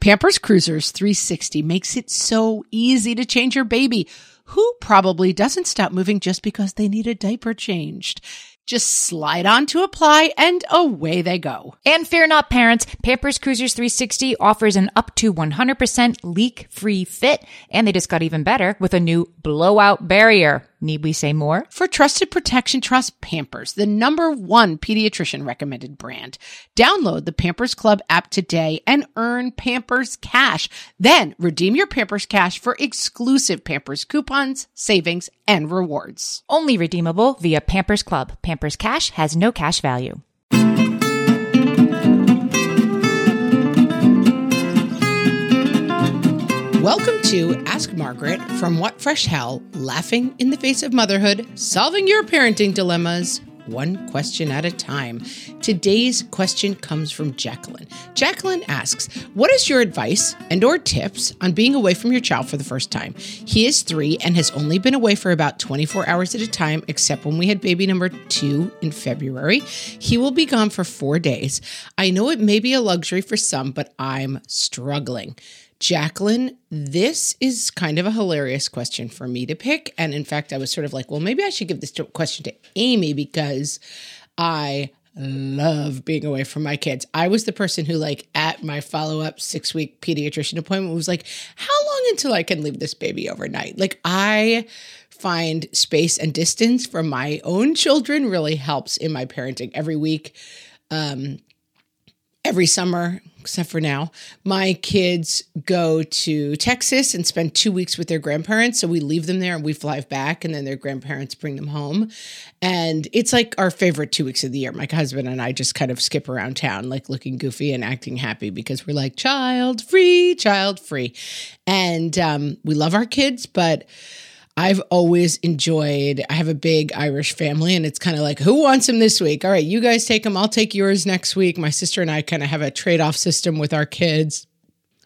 Pampers Cruisers 360 makes it so easy to change your baby, who probably doesn't stop moving just because they need a diaper changed. Just slide on to apply and away they go. And fear not, parents, Pampers Cruisers 360 offers an up to 100% leak free fit, and they just got even better with a new blowout barrier. Need we say more? For trusted protection, trust Pampers, the number one pediatrician recommended brand. Download the Pampers Club app today and earn Pampers Cash. Then redeem your Pampers Cash for exclusive Pampers coupons, savings, and rewards. Only redeemable via Pampers Club. Pampers Cash has no cash value. Welcome to Ask Margaret from What Fresh Hell, laughing in the face of motherhood, solving your parenting dilemmas, one question at a time. Today's question comes from Jacqueline. Jacqueline asks, "What is your advice and or tips on being away from your child for the first time? He is 3 and has only been away for about 24 hours at a time except when we had baby number 2 in February. He will be gone for 4 days. I know it may be a luxury for some, but I'm struggling." Jacqueline, this is kind of a hilarious question for me to pick. And in fact, I was sort of like, well, maybe I should give this question to Amy because I love being away from my kids. I was the person who, like, at my follow up six week pediatrician appointment was like, how long until I can leave this baby overnight? Like, I find space and distance from my own children really helps in my parenting every week. Um, every summer, except for now, my kids go to Texas and spend two weeks with their grandparents. So we leave them there and we fly back, and then their grandparents bring them home. And it's like our favorite two weeks of the year. My husband and I just kind of skip around town, like looking goofy and acting happy because we're like child free, child free. And um, we love our kids, but I've always enjoyed. I have a big Irish family, and it's kind of like, who wants him this week? All right, you guys take him. I'll take yours next week. My sister and I kind of have a trade off system with our kids.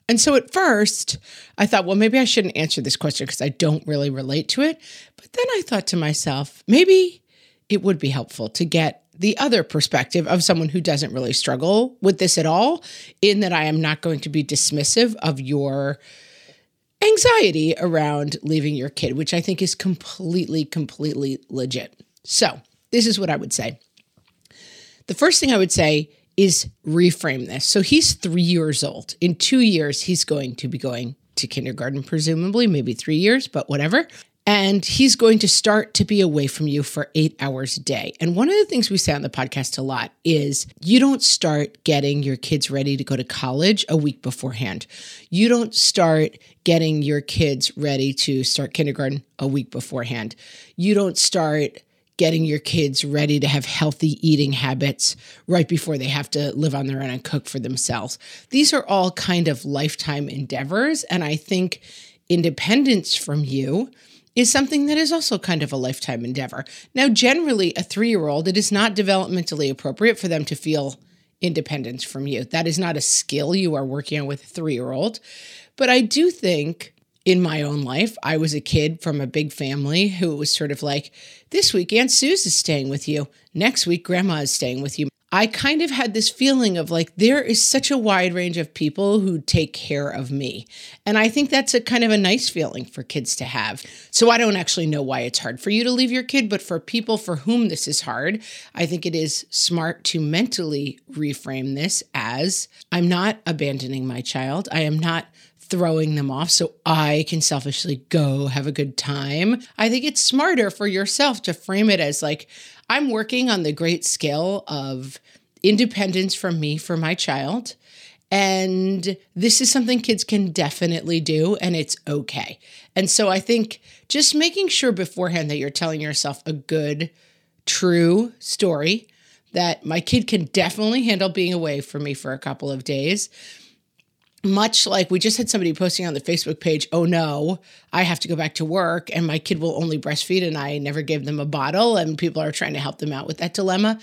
And so at first, I thought, well, maybe I shouldn't answer this question because I don't really relate to it. But then I thought to myself, maybe it would be helpful to get the other perspective of someone who doesn't really struggle with this at all, in that I am not going to be dismissive of your anxiety around leaving your kid, which I think is completely, completely legit. So, this is what I would say. The first thing I would say is reframe this. So, he's three years old. In two years, he's going to be going to kindergarten, presumably, maybe three years, but whatever. And he's going to start to be away from you for eight hours a day. And one of the things we say on the podcast a lot is you don't start getting your kids ready to go to college a week beforehand. You don't start getting your kids ready to start kindergarten a week beforehand. You don't start getting your kids ready to have healthy eating habits right before they have to live on their own and cook for themselves. These are all kind of lifetime endeavors. And I think independence from you is something that is also kind of a lifetime endeavor. Now, generally, a three year old, it is not developmentally appropriate for them to feel independence from you. That is not a skill you are working on with a three year old. But I do think in my own life, I was a kid from a big family who was sort of like, this week, Aunt Suze is staying with you. Next week, Grandma is staying with you. I kind of had this feeling of like, there is such a wide range of people who take care of me. And I think that's a kind of a nice feeling for kids to have. So I don't actually know why it's hard for you to leave your kid, but for people for whom this is hard, I think it is smart to mentally reframe this as I'm not abandoning my child. I am not throwing them off so I can selfishly go have a good time. I think it's smarter for yourself to frame it as like, I'm working on the great skill of independence from me for my child. And this is something kids can definitely do, and it's okay. And so I think just making sure beforehand that you're telling yourself a good, true story that my kid can definitely handle being away from me for a couple of days much like we just had somebody posting on the Facebook page, oh no, I have to go back to work and my kid will only breastfeed and I never gave them a bottle, and people are trying to help them out with that dilemma.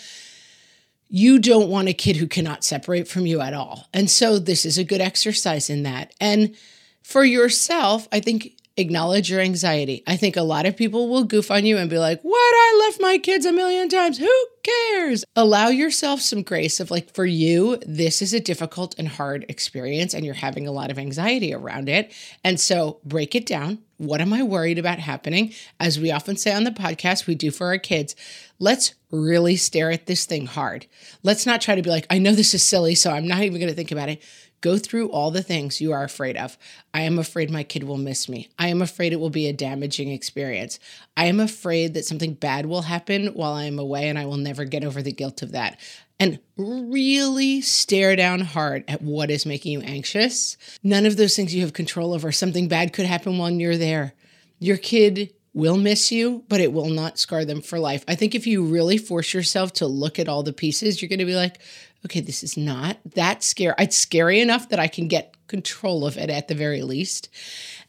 You don't want a kid who cannot separate from you at all. And so this is a good exercise in that. And for yourself, I think acknowledge your anxiety. I think a lot of people will goof on you and be like, What? I left my kids a million times. Who cares? Allow yourself some grace of like, for you, this is a difficult and hard experience and you're having a lot of anxiety around it. And so break it down. What am I worried about happening? As we often say on the podcast, we do for our kids. Let's really stare at this thing hard. Let's not try to be like, I know this is silly, so I'm not even going to think about it. Go through all the things you are afraid of. I am afraid my kid will miss me. I am afraid it will be a damaging experience. I am afraid that something bad will happen while I am away and I will never get over the guilt of that. And really stare down hard at what is making you anxious. None of those things you have control over. Something bad could happen while you're there. Your kid will miss you, but it will not scar them for life. I think if you really force yourself to look at all the pieces, you're going to be like, okay, this is not that scary. It's scary enough that I can get control of it at the very least.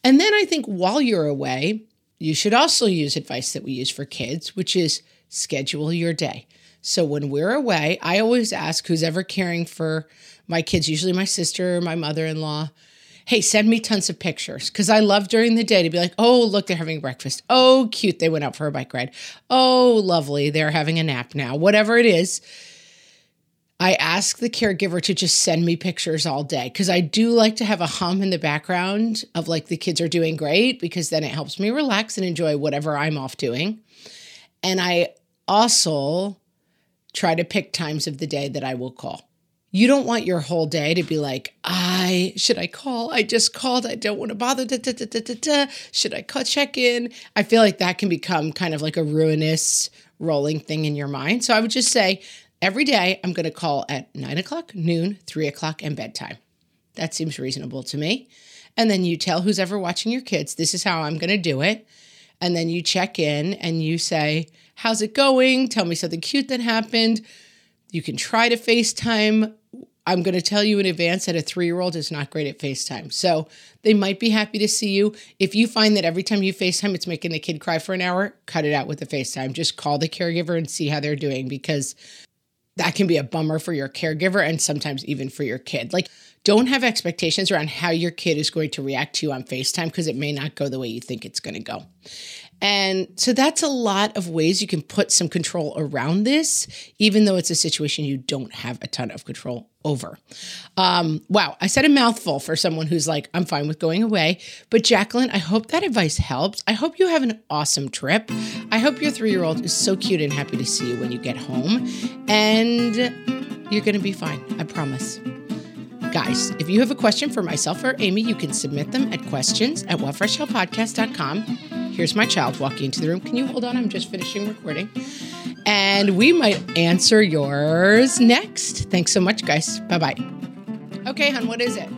And then I think while you're away, you should also use advice that we use for kids, which is schedule your day. So when we're away, I always ask who's ever caring for my kids, usually my sister, my mother in law, hey, send me tons of pictures. Because I love during the day to be like, oh, look, they're having breakfast. Oh, cute, they went out for a bike ride. Oh, lovely, they're having a nap now. Whatever it is I ask the caregiver to just send me pictures all day because I do like to have a hum in the background of like the kids are doing great because then it helps me relax and enjoy whatever I'm off doing. And I also try to pick times of the day that I will call. You don't want your whole day to be like, I should I call? I just called. I don't want to bother. Da, da, da, should I call check in? I feel like that can become kind of like a ruinous rolling thing in your mind. So I would just say Every day, I'm going to call at nine o'clock, noon, three o'clock, and bedtime. That seems reasonable to me. And then you tell who's ever watching your kids, this is how I'm going to do it. And then you check in and you say, How's it going? Tell me something cute that happened. You can try to FaceTime. I'm going to tell you in advance that a three year old is not great at FaceTime. So they might be happy to see you. If you find that every time you FaceTime, it's making the kid cry for an hour, cut it out with the FaceTime. Just call the caregiver and see how they're doing because that can be a bummer for your caregiver and sometimes even for your kid. Like, don't have expectations around how your kid is going to react to you on FaceTime because it may not go the way you think it's going to go. And so that's a lot of ways you can put some control around this, even though it's a situation you don't have a ton of control over. Um, wow, I said a mouthful for someone who's like, I'm fine with going away. But Jacqueline, I hope that advice helps. I hope you have an awesome trip. I hope your three year old is so cute and happy to see you when you get home. And you're going to be fine, I promise. Guys, if you have a question for myself or Amy, you can submit them at questions at whatfreshhellpodcast.com Here's my child walking into the room. Can you hold on? I'm just finishing recording. And we might answer yours next. Thanks so much, guys. Bye bye. Okay, hon, what is it?